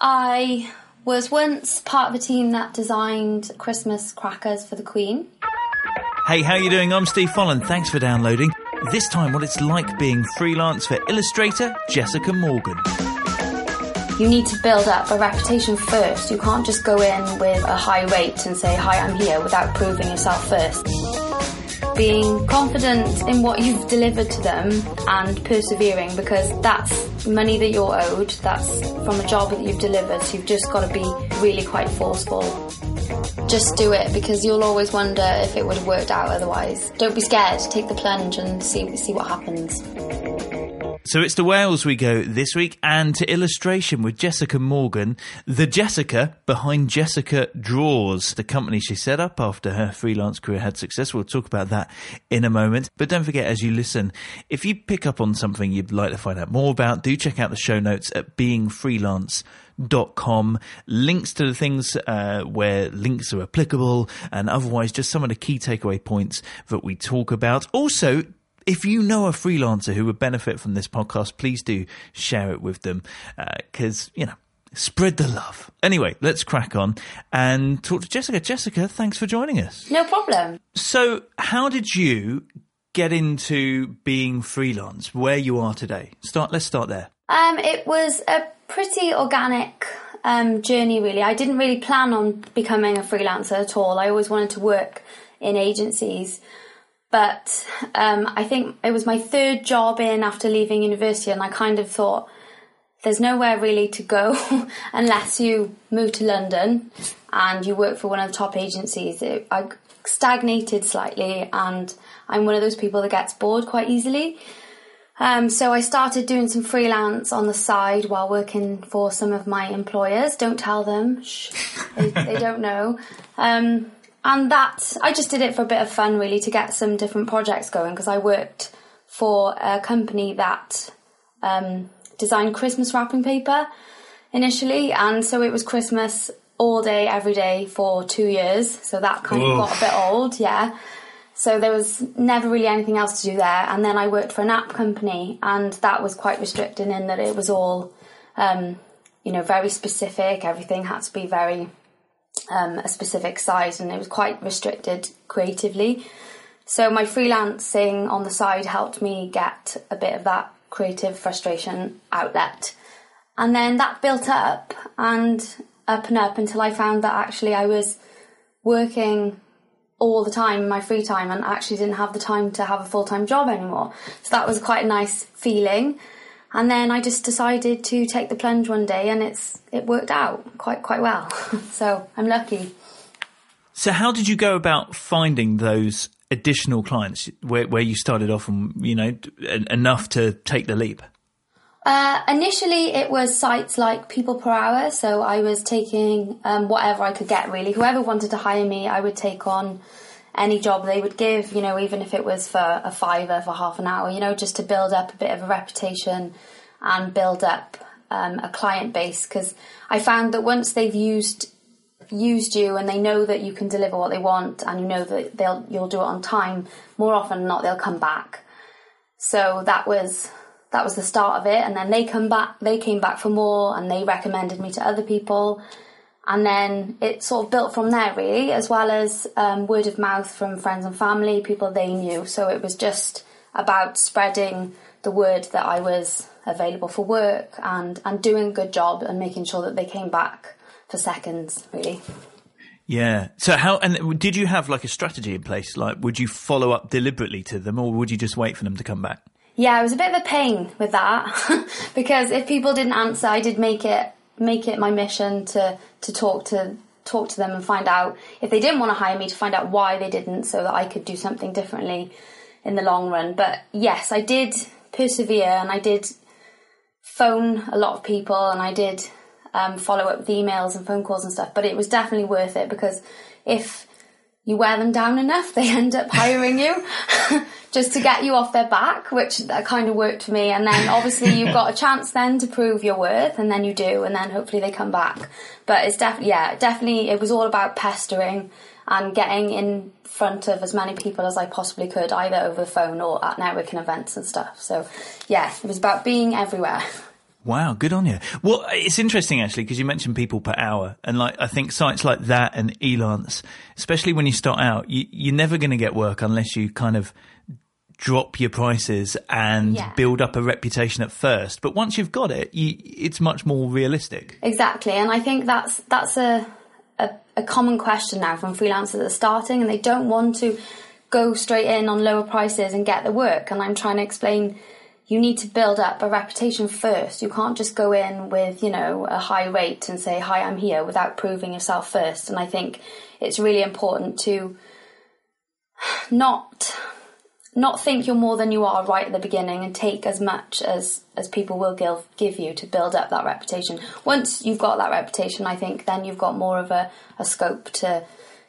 I was once part of a team that designed Christmas crackers for the Queen. Hey, how you doing? I'm Steve Folland. Thanks for downloading. This time, what it's like being freelance for illustrator Jessica Morgan. You need to build up a reputation first. You can't just go in with a high rate and say, Hi, I'm here without proving yourself first. Being confident in what you've delivered to them and persevering because that's money that you're owed, that's from a job that you've delivered, so you've just got to be really quite forceful. Just do it because you'll always wonder if it would have worked out otherwise. Don't be scared, take the plunge and see, see what happens. So it's to Wales we go this week and to illustration with Jessica Morgan, the Jessica behind Jessica Draws, the company she set up after her freelance career had success. We'll talk about that in a moment. But don't forget, as you listen, if you pick up on something you'd like to find out more about, do check out the show notes at beingfreelance.com. Links to the things uh, where links are applicable and otherwise just some of the key takeaway points that we talk about. Also, if you know a freelancer who would benefit from this podcast, please do share it with them because, uh, you know, spread the love. Anyway, let's crack on and talk to Jessica. Jessica, thanks for joining us. No problem. So, how did you get into being freelance where you are today? Start. Let's start there. Um, it was a pretty organic um, journey, really. I didn't really plan on becoming a freelancer at all. I always wanted to work in agencies. But um, I think it was my third job in after leaving university, and I kind of thought there's nowhere really to go unless you move to London and you work for one of the top agencies. It, I stagnated slightly, and I'm one of those people that gets bored quite easily. Um, so I started doing some freelance on the side while working for some of my employers. Don't tell them; Shh, they, they don't know. Um, and that I just did it for a bit of fun, really, to get some different projects going because I worked for a company that um, designed Christmas wrapping paper initially, and so it was Christmas all day, every day for two years. So that kind of got a bit old, yeah. So there was never really anything else to do there, and then I worked for an app company, and that was quite restricting in that it was all, um, you know, very specific. Everything had to be very um, a specific size and it was quite restricted creatively. So my freelancing on the side helped me get a bit of that creative frustration outlet. And then that built up and up and up until I found that actually I was working all the time in my free time and actually didn't have the time to have a full time job anymore. So that was quite a nice feeling. And then I just decided to take the plunge one day, and it's it worked out quite quite well. so I'm lucky. So how did you go about finding those additional clients where where you started off, and you know enough to take the leap? Uh, initially, it was sites like People Per Hour, so I was taking um, whatever I could get. Really, whoever wanted to hire me, I would take on any job they would give, you know, even if it was for a fiver for half an hour, you know, just to build up a bit of a reputation and build up um, a client base. Because I found that once they've used used you and they know that you can deliver what they want and you know that they'll you'll do it on time, more often than not they'll come back. So that was that was the start of it, and then they come back. They came back for more, and they recommended me to other people and then it sort of built from there really as well as um, word of mouth from friends and family people they knew so it was just about spreading the word that i was available for work and and doing a good job and making sure that they came back for seconds really yeah. So how and did you have like a strategy in place? Like, would you follow up deliberately to them, or would you just wait for them to come back? Yeah, it was a bit of a pain with that because if people didn't answer, I did make it make it my mission to to talk to talk to them and find out if they didn't want to hire me to find out why they didn't so that I could do something differently in the long run. But yes, I did persevere and I did phone a lot of people and I did um, follow up with emails and phone calls and stuff. But it was definitely worth it because if you wear them down enough, they end up hiring you just to get you off their back, which that kind of worked for me. And then obviously you've got a chance then to prove your worth, and then you do, and then hopefully they come back. But it's definitely, yeah, definitely, it was all about pestering and getting in front of as many people as I possibly could, either over the phone or at networking events and stuff. So, yeah, it was about being everywhere. Wow, good on you. Well, it's interesting actually because you mentioned people per hour, and like I think sites like that and Elance, especially when you start out, you, you're never going to get work unless you kind of drop your prices and Yeah. build up a reputation at first. But once you've got it, you, it's much more realistic. Exactly, and I think that's that's a, a a common question now from freelancers that are starting, and they don't want to go straight in on lower prices and get the work. And I'm trying to explain you need to build up a reputation first. You can't just go in with you know a high rate and say hi, I'm here without proving yourself first. And I think it's really important to not not think you're more than you are right at the beginning and take as much as as people will give give you to build up that reputation. Once you've got that reputation, I think then you've got more of a, a scope to,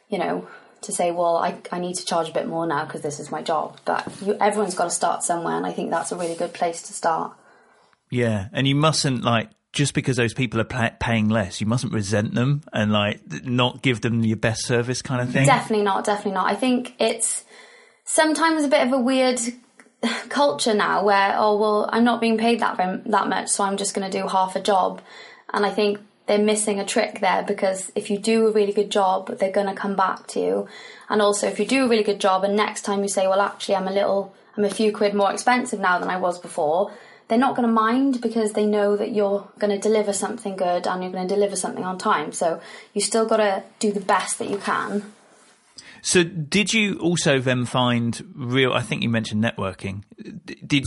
you know, to say, well, I, I need to charge a bit more now because this is my job. But you, everyone's got to start somewhere, and I think that's a really good place to start. Yeah, and you mustn't like just because those people are pay- paying less, you mustn't resent them and like not give them your best service kind of thing. Definitely not, definitely not. I think it's sometimes a bit of a weird culture now where oh well I'm not being paid that that much so I'm just going to do half a job. And I think they're missing a trick there because if you do a really good job they're going to come back to you. And also if you do a really good job and next time you say well actually I'm a little I'm a few quid more expensive now than I was before they're not going to mind because they know that you're going to deliver something good and you're going to deliver something on time. So you still got to do the best that you can So, did you also then find real? I think you mentioned networking. Did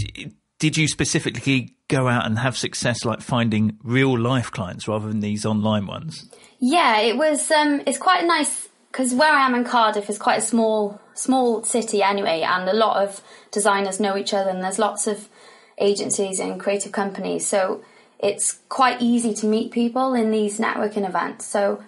did you specifically go out and have success, like finding real life clients rather than these online ones? Yeah, it was. Um, it's quite nice because where I am in Cardiff is quite a small, small city anyway, and a lot of designers know each other, and there's lots of agencies and creative companies, so it's quite easy to meet people in these networking events. So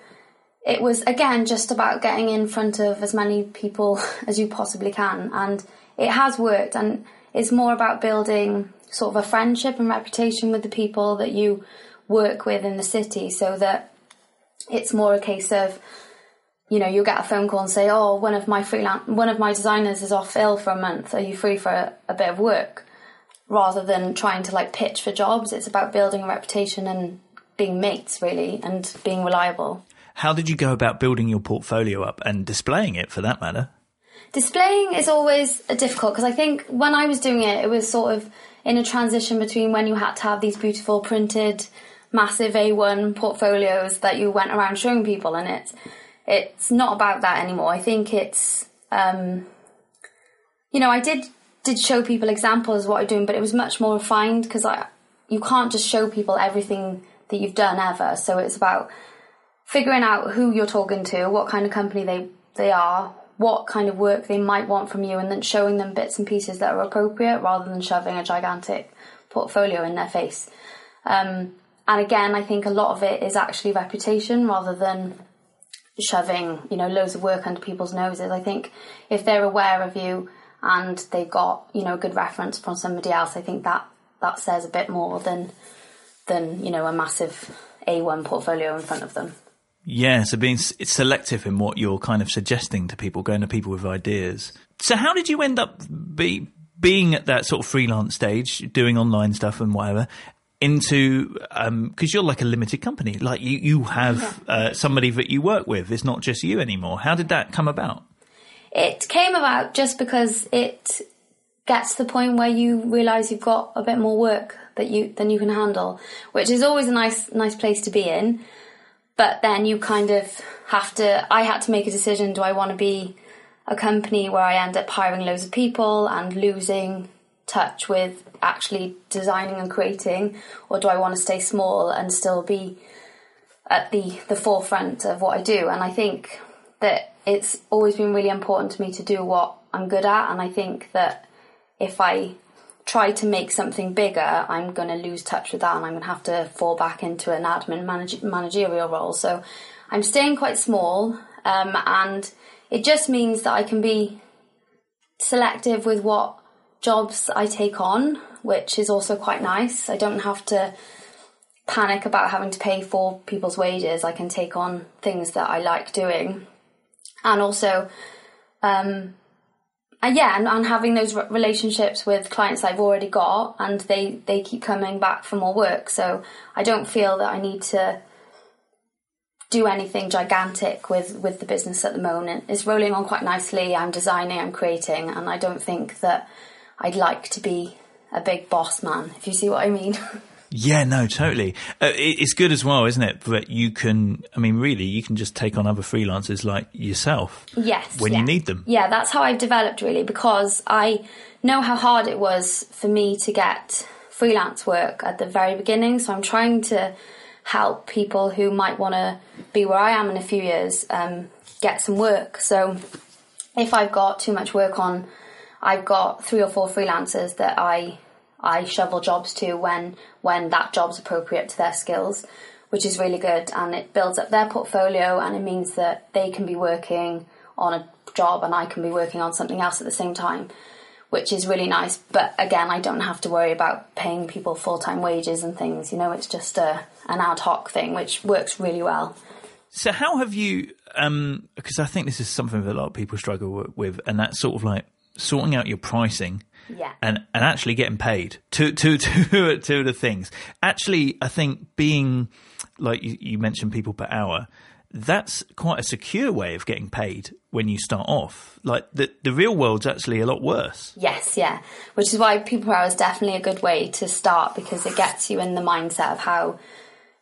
it was again just about getting in front of as many people as you possibly can, and it has worked. And it's more about building sort of a friendship and reputation with the people that you work with in the city, so that it's more a case of you know you'll get a phone call and say oh one of my freelance one of my designers is off ill for a month are you free for a, a bit of work rather than trying to like pitch for jobs it's about building a reputation and being mates really and being reliable How did you go about building your portfolio up and displaying it, for that matter? Displaying is always a difficult because I think when I was doing it, it was sort of in a transition between when you had to have these beautiful printed, massive A1 portfolios that you went around showing people, and it's it's not about that anymore. I think it's, um, you know, I did did show people examples of what I'm doing, but it was much more refined because I you can't just show people everything that you've done ever. So it's about figuring out who you're talking to, what kind of company they they are, what kind of work they might want from you, and then showing them bits and pieces that are appropriate rather than shoving a gigantic portfolio in their face. Um, and again, I think a lot of it is actually reputation rather than shoving you know loads of work under people's noses. I think if they're aware of you and they've got you know a good reference from somebody else, I think that that says a bit more than than you know a massive A1 portfolio in front of them. Yeah, so being selective in what you're kind of suggesting to people, going to people with ideas. So, how did you end up be, being at that sort of freelance stage, doing online stuff and whatever, into because you're like a limited company, like you you have uh, somebody that you work with. It's not just you anymore. How did that come about? It came about just because it gets to the point where you realise you've got a bit more work that you than you can handle, which is always a nice nice place to be in. But then you kind of have to. I had to make a decision: do I want to be a company where I end up hiring loads of people and losing touch with actually designing and creating, or do I want to stay small and still be at the the forefront of what I do? And I think that it's always been really important to me to do what I'm good at, and I think that if I try to make something bigger, I'm going to lose touch with that, and I'm going to have to fall back into an admin manage- managerial role. So I'm staying quite small, um, and it just means that I can be selective with what jobs I take on, which is also quite nice. I don't have to panic about having to pay for people's wages. I can take on things that I like doing, and also, um, and yeah, and, and having those re- relationships with clients I've already got, and they they keep coming back for more work. So I don't feel that I need to do anything gigantic with with the business at the moment. It's rolling on quite nicely. I'm designing, I'm creating, and I don't think that I'd like to be a big boss man. If you see what I mean. Yeah, no, totally. Uh, it, it's good as well, isn't it? That you can, I mean, really, you can just take on other freelancers like yourself. Yes. When yeah. you need them. Yeah, that's how I've developed really because I know how hard it was for me to get freelance work at the very beginning. So I'm trying to help people who might want to be where I am in a few years um, get some work. So if I've got too much work on, I've got three or four freelancers that I I shovel jobs to when when that job's appropriate to their skills, which is really good and it builds up their portfolio and it means that they can be working on a job and I can be working on something else at the same time, which is really nice. But again, I don't have to worry about paying people full time wages and things. You know, it's just a an ad hoc thing, which works really well. So how have you? Um, because I think this is something that a lot of people struggle with, and that's sort of like sorting out your pricing Yeah. and and actually getting paid. Two two two two of the things. Actually, I think being like you, you mentioned people per hour. That's quite a secure way of getting paid when you start off. Like the the real world's actually a lot worse. Yes, yeah. Which is why people per hour is definitely a good way to start because it gets you in the mindset of how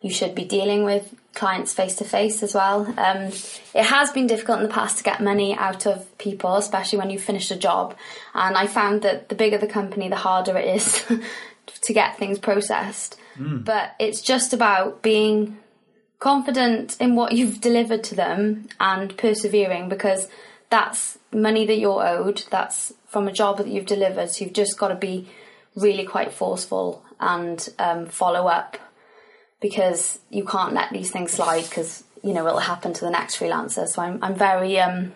you should be dealing with clients face to face as well. Um, it has been difficult in the past to get money out of people, especially when you finish a job. And I found that the bigger the company, the harder it is to get things processed. But it's just about being confident in what you've delivered to them and persevering because that's money that you're owed. That's from a job that you've delivered. So you've just got to be really quite forceful and um, follow up because you can't let these things slide because you know it'll happen to the next freelancer. So I'm I'm very um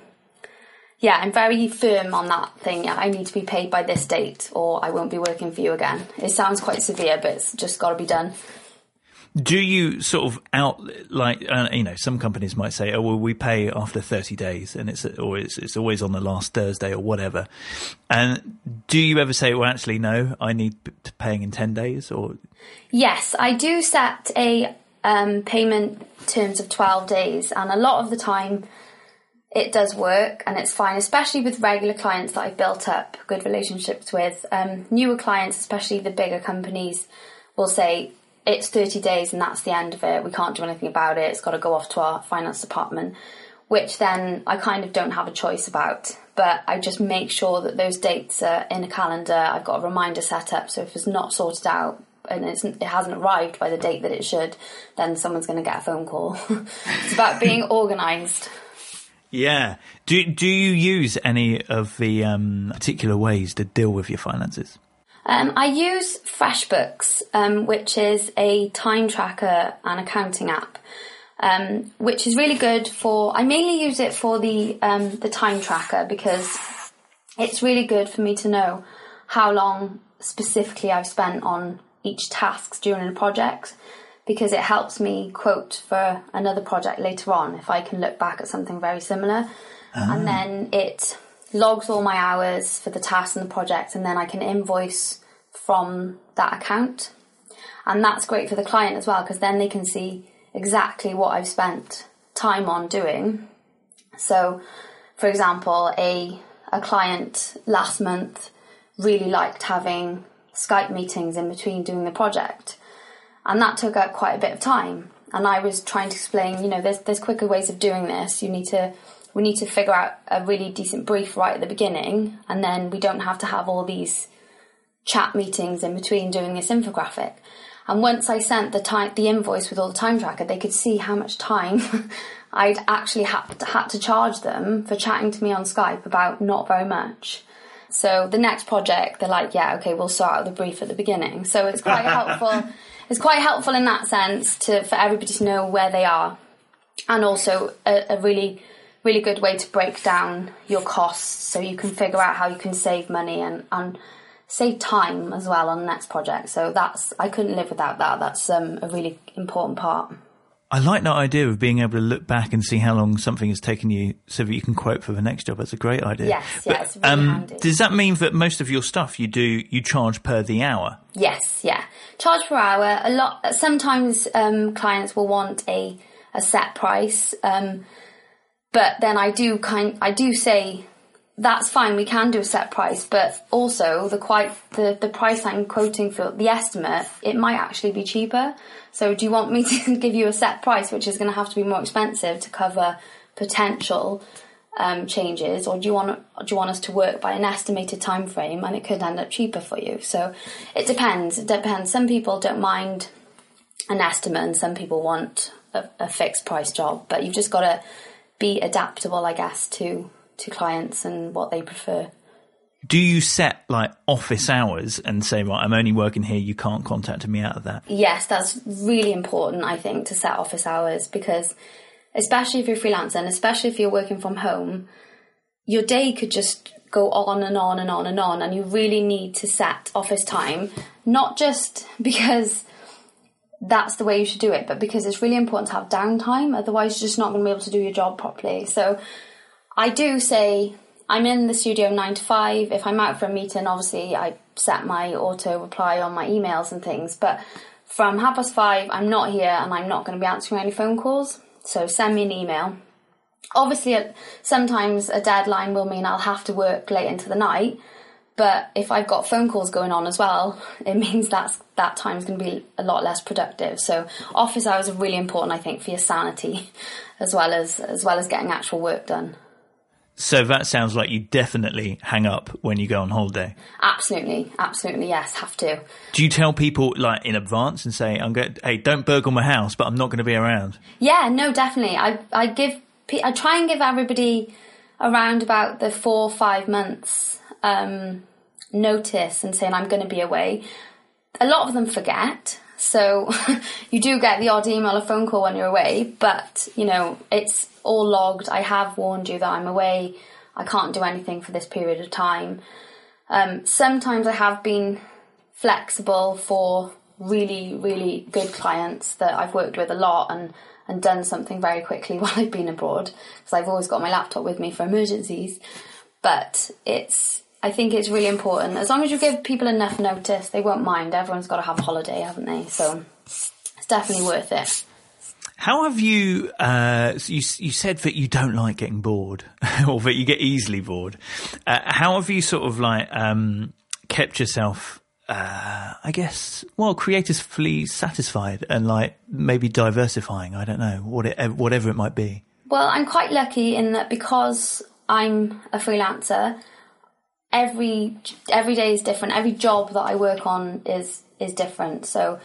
yeah I'm very firm on that thing. I need to be paid by this date or I won't be working for you again. It sounds quite severe, but it's just got to be done. Do you sort of out like uh, you know some companies might say, oh well, we pay after thirty days, and it's or it's always on the last Thursday or whatever. And do you ever say, well, actually, no, I need paying in ten days, or Yes, I do set a um, payment terms of 12 days, and a lot of the time it does work and it's fine, especially with regular clients that I've built up good relationships with. Um, newer clients, especially the bigger companies, will say it's 30 days and that's the end of it. We can't do anything about it. It's got to go off to our finance department, which then I kind of don't have a choice about. But I just make sure that those dates are in a calendar. I've got a reminder set up, so if it's not sorted out, and it hasn't arrived by the date that it should, then someone's going to get a phone call. it's about being organised. yeah? Do do you use any of the um, particular ways to deal with your finances? Um, I use FreshBooks, um, which is a time tracker and accounting app, um, which is really good for. I mainly use it for the um, the time tracker because it's really good for me to know how long specifically I've spent on each task during a project because it helps me quote for another project later on if I can look back at something very similar. And then it logs all my hours for the task and the project, and then I can invoice from that account. And that's great for the client as well because then they can see exactly what I've spent time on doing. So, for example, a a client last month really liked having Skype meetings in between doing the project, and that took up quite a bit of time. And I was trying to explain, you know, there's there's quicker ways of doing this. You need to we need to figure out a really decent brief right at the beginning, and then we don't have to have all these chat meetings in between doing this infographic. And once I sent the time, the invoice with all the time tracker, they could see how much time I'd actually had to, had to charge them for chatting to me on Skype about not very much. So the next project, they're like, yeah, okay, we'll sort out the brief at the beginning. So it's quite helpful. It's quite helpful in that sense to for everybody to know where they are, and also a, a really, really good way to break down your costs so you can figure out how you can save money and and save time as well on the next project. So that's I couldn't live without that. That's um, a really important part. I like that idea of being able to look back and see how long something has taken you so that you can quote for the next job. That's a great idea. Yes, yeah, it's really um, does that mean that most of your stuff you do, you charge per the hour? Yes, yeah. Charge per hour. A lot. Sometimes um, clients will want a a set price, um, but then I do kind. I do say that's fine. We can do a set price, but also the quite the the price I'm quoting for the estimate, it might actually be cheaper. So do you want me to give you a set price, which is going to have to be more expensive to cover potential um, changes, or do you want do you want us to work by an estimated time frame, and it could end up cheaper for you? So it depends. It depends. Some people don't mind an estimate, and some people want a, a fixed price job. But you've just got to be adaptable, I guess, to to clients and what they prefer. Do you set like office hours and say, right, I'm only working here, you can't contact me out of that? Yes, that's really important, I think, to set office hours because, especially if you're a freelancer and especially if you're working from home, your day could just go on and on and on and on, and you really need to set office time, not just because that's the way you should do it, but because it's really important to have downtime, otherwise, you're just not going to be able to do your job properly. So, I do say I'm in the studio nine to five. If I'm out for a meeting, obviously I set my auto reply on my emails and things. But from half past five, I'm not here and I'm not going to be answering any phone calls. So send me an email. Obviously, sometimes a deadline will mean I'll have to work late into the night. But if I've got phone calls going on as well, it means that's that time's going to be a lot less productive. So office hours are really important, I think, for your sanity, as well as as well as getting actual work done. So that sounds like you definitely hang up when you go on holiday. Absolutely, absolutely, yes, have to. Do you tell people like in advance and say, "I'm going, hey, don't burgle my house, but I'm not going to be around"? Yeah, no, definitely. I I give I try and give everybody around about the four five months um, notice and saying I'm going to be away. A lot of them forget, so you do get the odd email or phone call when you're away, but you know it's all logged. I have warned you that I'm away. I can't do anything for this period of time. Um, sometimes I have been flexible for really, really good clients that I've worked with a lot and, and done something very quickly while I've been abroad because I've always got my laptop with me for emergencies. But it's, I think it's really important. As long as you give people enough notice, they won't mind. Everyone's got to have a holiday, haven't they? So it's definitely worth it. How have you, uh, you, you said that you don't like getting bored or that you get easily bored. Uh, how have you sort of like, um, kept yourself, uh, I guess, well, creatively satisfied and like maybe diversifying? I don't know, whatever, whatever it might be. Well, I'm quite lucky in that because I'm a freelancer, every, every day is different. Every job that I work on is, is different. So,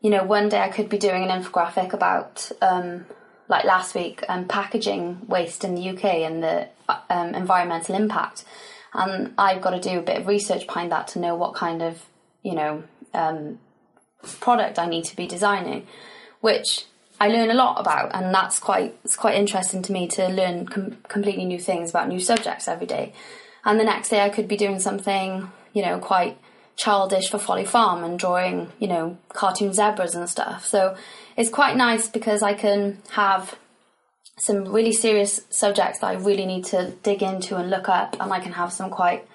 you know, one day I could be doing an infographic about, um, like last week, um, packaging waste in the UK and the um, environmental impact. And I've got to do a bit of research behind that to know what kind of, you know, um, product I need to be designing, which I learn a lot about, and that's quite it's quite interesting to me to learn com- completely new things about new subjects every day. And the next day I could be doing something, you know, quite childish for Folly Farm and drawing, you know, cartoon zebras and stuff. So it's quite nice because I can have some really serious subjects that I really need to dig into and look up, and I can have some quite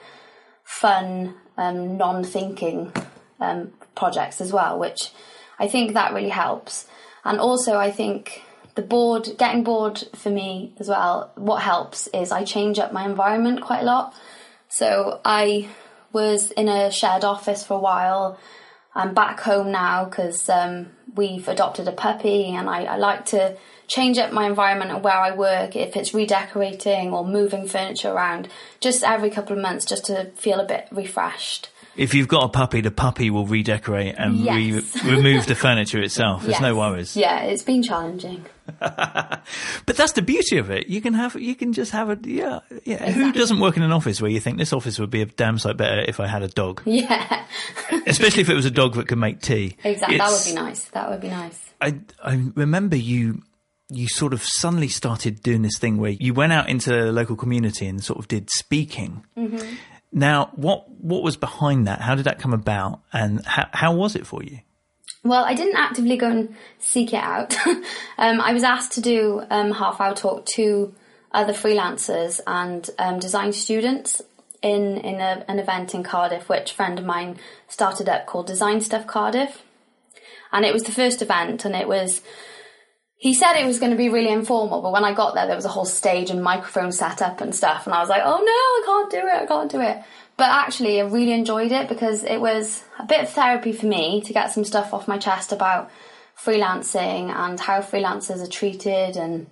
fun, um, non thinking um, projects as well, which I think that really helps. And also, I think the bored, getting bored for me as well, what helps is I change up my environment quite a lot. So I was in a shared office for a while. I'm back home now because um, we've adopted a puppy, and I, I, like to change up my environment and where I work. If it's redecorating or moving furniture around, just every couple of months, just to feel a bit refreshed. If you've got a puppy, the puppy will redecorate and yes. re- remove the furniture itself. There's yes. no worries. Yeah, it's been challenging. but that's the beauty of it. You can have, you can just have a, yeah, yeah. Exactly. Who doesn't work in an office where you think this office would be a damn sight better if I had a dog? Yeah. Especially if it was a dog that could make tea. Exactly. It's, that would be nice. That would be nice. I, I remember you, you sort of suddenly started doing this thing where you went out into the local community and sort of did speaking. Mm-hmm. Now, what what was behind that? How did that come about, and how how was it for you? Well, I didn't actively go and seek it out. um, I was asked to do um, half hour talk to other freelancers and um, design students in in a, an event in Cardiff, which a friend of mine started up called Design Stuff Cardiff, and it was the first event, and it was. He said it was going to be really informal, but when I got there, there was a whole stage and microphone set up and stuff, and I was like, "Oh no, I can't do it! I can't do it!" But actually, I really enjoyed it because it was a bit of therapy for me to get some stuff off my chest about freelancing and how freelancers are treated and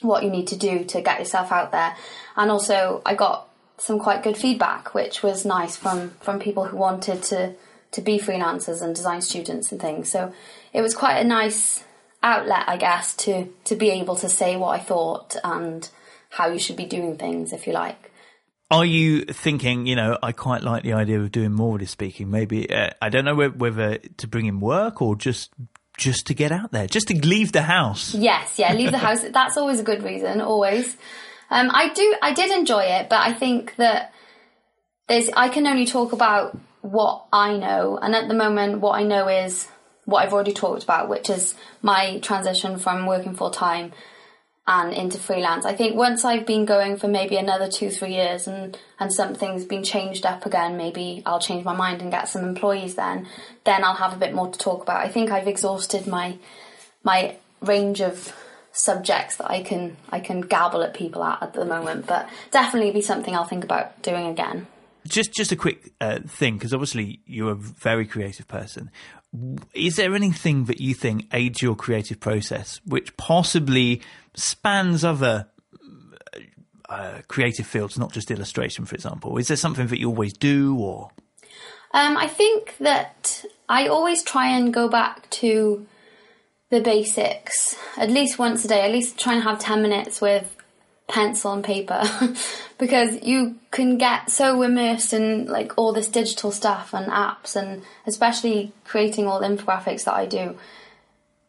what you need to do to get yourself out there. And also, I got some quite good feedback, which was nice from from people who wanted to to be freelancers and design students and things. So it was quite a nice outlet, I guess, to to be able to say what I thought and how you should be doing things, if you like. Are you thinking, you know, I quite like the idea of doing more of this speaking? Maybe uh, I don't know whether, whether to bring in work or just just to get out there, just to leave the house. Yes, yeah, leave the house. That's always a good reason. Always. Um, I do. I did enjoy it, but I think that there's. I can only talk about what I know, and at the moment, what I know is what I've already talked about, which is my transition from working full time and into freelance. I think once I've been going for maybe another two, three years and, and something's been changed up again, maybe I'll change my mind and get some employees then, then I'll have a bit more to talk about. I think I've exhausted my, my range of subjects that I can, I can gabble at people at at the moment, but definitely be something I'll think about doing again. Just, just a quick uh, thing, because obviously you're a very creative person. Is there anything that you think aids your creative process, which possibly spans other uh, creative fields, not just illustration, for example? Is there something that you always do, or? Um, I think that I always try and go back to the basics at least once a day. At least try and have ten minutes with pencil and paper. Because you can get so immersed in like all this digital stuff and apps and especially creating all the infographics that I do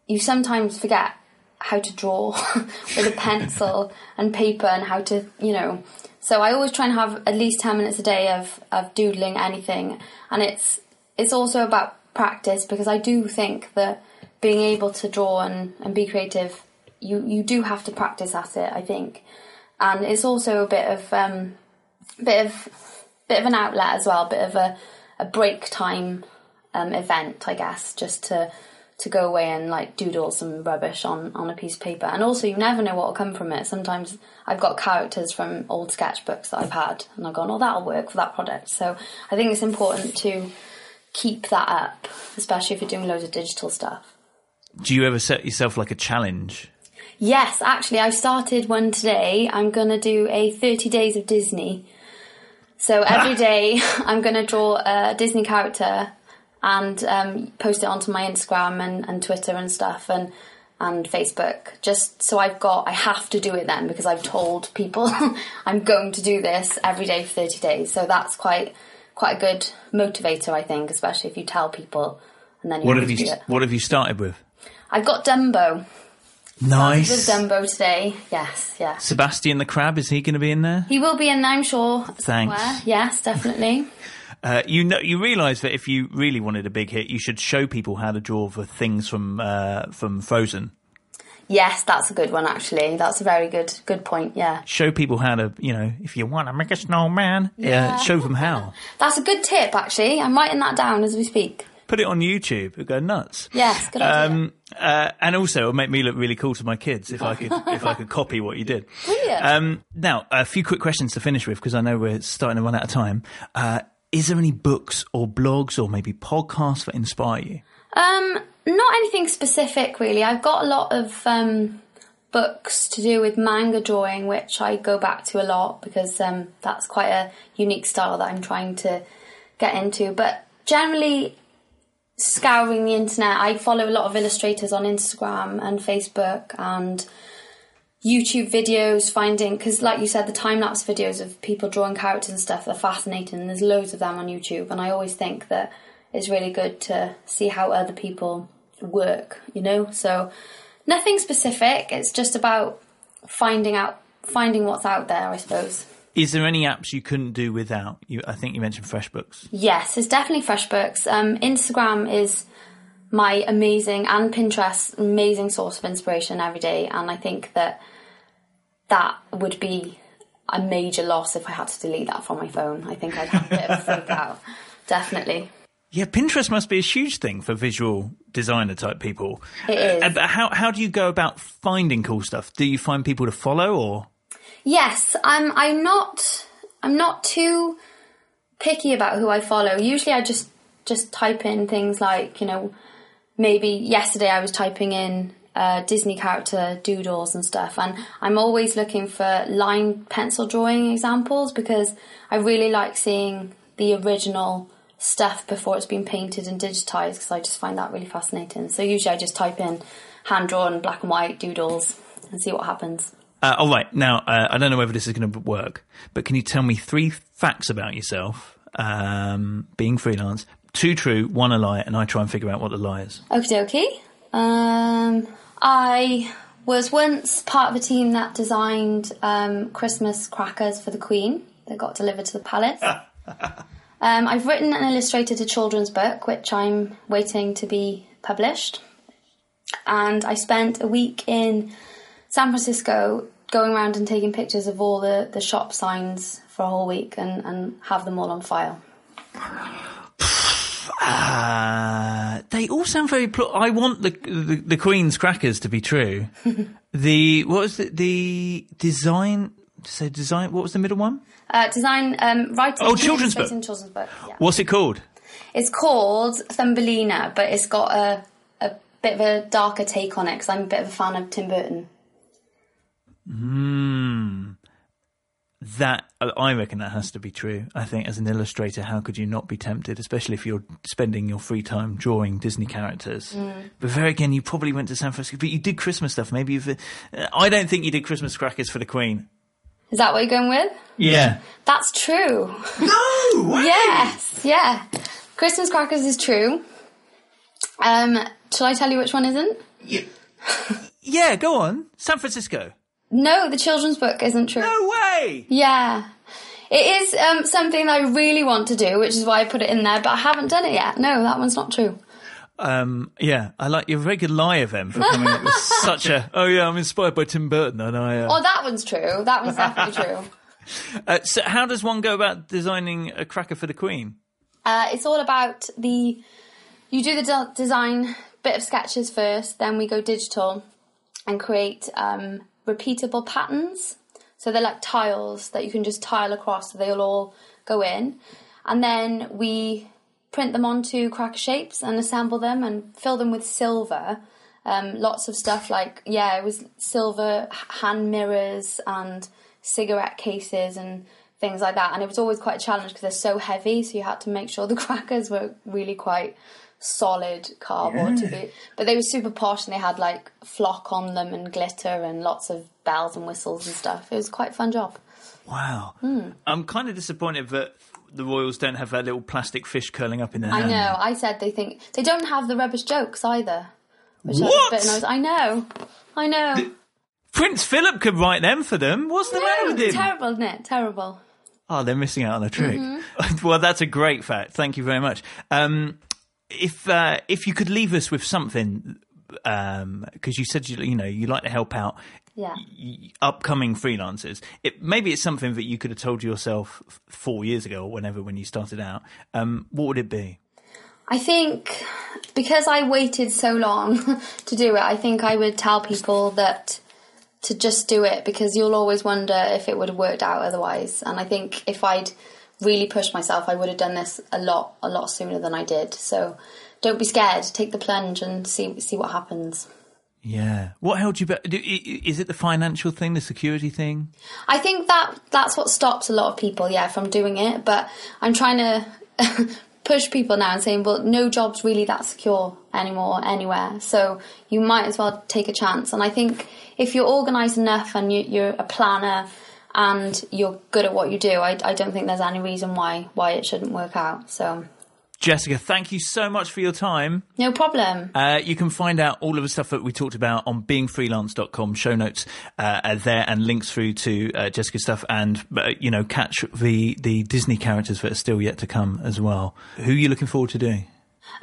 you sometimes forget how to draw with a pencil and paper and how to you know. So I always try and have at least 10 minutes a day of of doodling anything. And it's it's also about practice because I do think that being able to draw and, and be creative you you do have to practice at it I think and it's also a bit of um, bit of bit of an outlet as well, bit of a, a break time um, event, I guess, just to to go away and like doodle some rubbish on on a piece of paper. And also, you never know what will come from it. Sometimes I've got characters from old sketchbooks that I've had, and I've gone, "Oh, that'll work for that project." So I think it's important to keep that up, especially if you're doing loads of digital stuff. Do you ever set yourself like a challenge? Yes, actually, I started one today. I'm going to do a 30 days of Disney. So every day I'm going to draw a Disney character and um, post it onto my Instagram and, and Twitter and stuff and and Facebook. Just so I've got, I have to do it then because I've told people I'm going to do this every day for 30 days. So that's quite quite a good motivator, I think, especially if you tell people and then you what have, have you do it. What have you started with? I've got Dumbo. Nice. With Dumbo today. Yes, yes. Sebastian the Crab is he going to be in there? He will be in there, I'm sure. Thanks. Somewhere. Yes, definitely. Uh, you know, you realise that if you really wanted a big hit, you should show people how to draw for things from uh, from Frozen. yes, that's a good one. Actually, that's a very good good point. Yeah, Show people how to, you know, if you want to make a snowman, yeah. Yeah. show them how. that's a good tip. Actually, I'm writing that down as we speak. Put it on YouTube. It'll go nuts. Yes, good idea. Um, uh, and also, it'll make me look really cool to my kids if I could if I could copy what you did. Brilliant. Um, now, a few quick questions to finish with because I know we're starting to run out of time. Uh, is there any books or blogs or maybe podcasts that inspire you? Um, not anything specific really. I've got a lot of um, books to do with manga drawing, which I go back to a lot because um, that's quite a unique style that I'm trying to get into. But generally, scouring the internet, I follow a lot of illustrators on Instagram and Facebook and YouTube videos, finding because, like you said, the time lapse videos of people drawing characters and stuff are fascinating. And there's loads of them on YouTube, and I always think that it's really good to see how other people work. You know, so nothing specific. It's just about finding out, finding what's out there. I suppose. Is there any apps you couldn't do without? You, I think you mentioned FreshBooks. Yes, it's definitely FreshBooks. Um, Instagram is my amazing and Pinterest amazing source of inspiration every day, and I think that that would be a major loss if I had to delete that from my phone. I think I'd have a bit of a freak out. Definitely. Yeah, Pinterest must be a huge thing for visual designer type people. It is. Uh, how how do you go about finding cool stuff? Do you find people to follow or? Yes, I'm. I'm not. I'm not too picky about who I follow. Usually, I just just type in things like you know, maybe yesterday I was typing in uh, Disney character doodles and stuff, and I'm always looking for line pencil drawing examples because I really like seeing the original stuff before it's been painted and digitized because I just find that really fascinating. So usually I just type in hand drawn black and white doodles and see what happens. Uh, all right, now uh, I don't know whether this is going to work, but can you tell me three facts about yourself um, being freelance? Two true, one a lie, and I try and figure out what the lie is. Okie dokie. Um, I was once part of a team that designed um, Christmas crackers for the Queen that got delivered to the palace. um, I've written and illustrated a children's book, which I'm waiting to be published. And I spent a week in San Francisco going around and taking pictures of all the, the shop signs for a whole week and, and have them all on file. Uh, they all sound very. Pl- I want the, the the Queen's crackers to be true. the what was the, the design? So design. What was the middle one? Uh, design, um, writing, Oh, children's book. children's book. Yeah. What's it called? It's called Thumbelina, but it's got a, a bit of a darker take on it because I'm a bit of a fan of Tim Burton. That I reckon that has to be true. I think as an illustrator, how could you not be tempted, especially if you're spending your free time drawing Disney characters? Mm. But very again, you probably went to San Francisco, but you did Christmas stuff. Maybe you've. Uh, I don't think you did Christmas crackers for the Queen. Is that what you're going with? Yeah. That's true. No. yes, yeah. Christmas crackers is true. Um, shall I tell you which one isn't? Yeah. Yeah. Go on. San Francisco. No, the children's book isn't true. No way. Yeah. It is um, something that I really want to do, which is why I put it in there, but I haven't done it yet. No, that one's not true. Um, yeah, I like you're a very good liar, then, for coming up with such a. Oh yeah, I'm inspired by Tim Burton, and I. Uh, Oh, that one's true. That one's definitely true. uh, so, how does one go about designing a cracker for the Queen? Uh, it's all about the. You do the de- design bit of sketches first, then we go digital and create um, repeatable patterns. So they're like tiles that you can just tile across, so they'll all go in. And then we print them onto cracker shapes and assemble them and fill them with silver. Um, lots of stuff like, yeah, it was silver hand mirrors and cigarette cases and things like that. And it was always quite a challenge because they're so heavy, so you had to make sure the crackers were really quite solid cardboard to be. But they were super posh and they had like flock on them and glitter and lots of bells and whistles and stuff. It was quite a fun job. Wow. Hmm. I'm kind of disappointed that the royals don't have that little plastic fish curling up in their I hand. know. I said they think they don't have the rubbish jokes either. Which I was What? a bit annoyed. I know. I know. Prince Philip could write them for them. What's the matter with him? Terrible, isn't it? Terrible. Oh, they're missing out on a trick. Mm-hmm. well, that's a great fact. Thank you very much. Um, if uh, if you could leave us with something, because you said you, you know you like to help out Yeah. y- upcoming freelancers. It, maybe it's something that you could have told yourself four years ago or whenever when you started out. Um, what would it be? I think because I waited so long to do it, I think I would tell people that to just do it because you'll always wonder if it would have worked out otherwise. And I think if I'd really pushed myself, I would have done this a lot, a lot sooner than I did. So don't be scared. Take the plunge and see see what happens. Yeah. What held you back? Do- i- i- Is it the financial thing, the security thing? I think that that's what stops a lot of people, yeah, from doing it. But I'm trying to push people now and saying, well, no job's really that secure anymore anywhere. So you might as well take a chance. And I think if you're organised enough and you, you're a planner and you're good at what you do, I, I don't think there's any reason why why it shouldn't work out. So Jessica, thank you so much for your time. no problem. Uh, you can find out all of the stuff that we talked about on beingfreelance.com. Show notes uh, are there and links through to uh, Jessica's stuff and, uh, you know, catch the, the Disney characters that are still yet to come as well. Who are you looking forward to doing?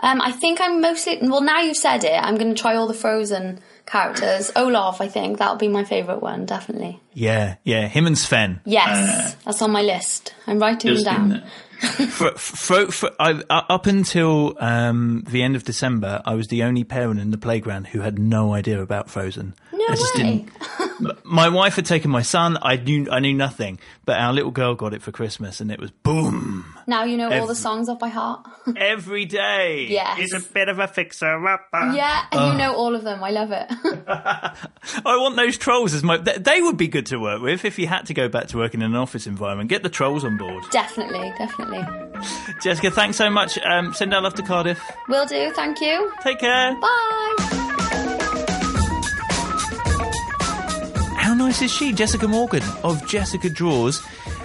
Um, I think I'm mostly. Well, now you've said it, I'm going to try all the Frozen characters. Olaf, I think that'll be my favourite one, definitely. Yeah, yeah, him and Sven. Yes, that's on my list. I'm writing them down. For, for, for, I, uh, up until um, the end of December, I was the only parent in the playground who had no idea about Frozen. No I just way. didn't. My wife had taken my son. I knew I knew nothing, but our little girl got it for Christmas, and it was boom Now you know all the songs off by heart. every day. Yes. he's a bit of a fixer upper. yeah, and you know all of them. I love it. I want those trolls as my. th- They would be good to work with if you had to go back to working in an office environment. Get the trolls on board. definitely, definitely. Jessica, thanks so much. Um, send our love to Cardiff. Will do. Thank you. Take care. Bye. Nice is she, Jessica Morgan of Jessica Draws?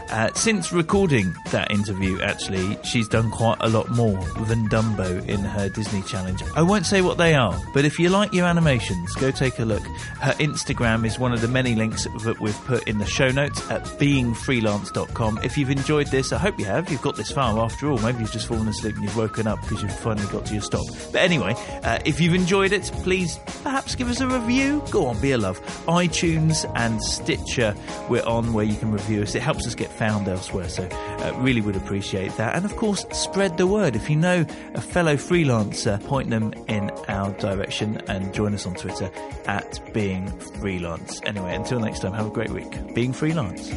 Uh, since recording that interview, actually, she's done quite a lot more than Dumbo in her Disney challenge. I won't say what they are, but if you like your animations, go take a look. Her Instagram is one of the many links that we've put in the show notes at beingfreelance.com. If you've enjoyed this, I hope you have. You've got this far after all. Maybe you've just fallen asleep and you've woken up because you've finally got to your stop. But anyway, uh, if you've enjoyed it, please perhaps give us a review. Go on, be a love. iTunes and Stitcher, we're on where you can review us. It helps us get found elsewhere, so uh, really would appreciate that. And of course, spread the word. If you know a fellow freelancer, point them in our direction and join us on Twitter at Being Freelance. Anyway, until next time, have a great week. Being Freelance.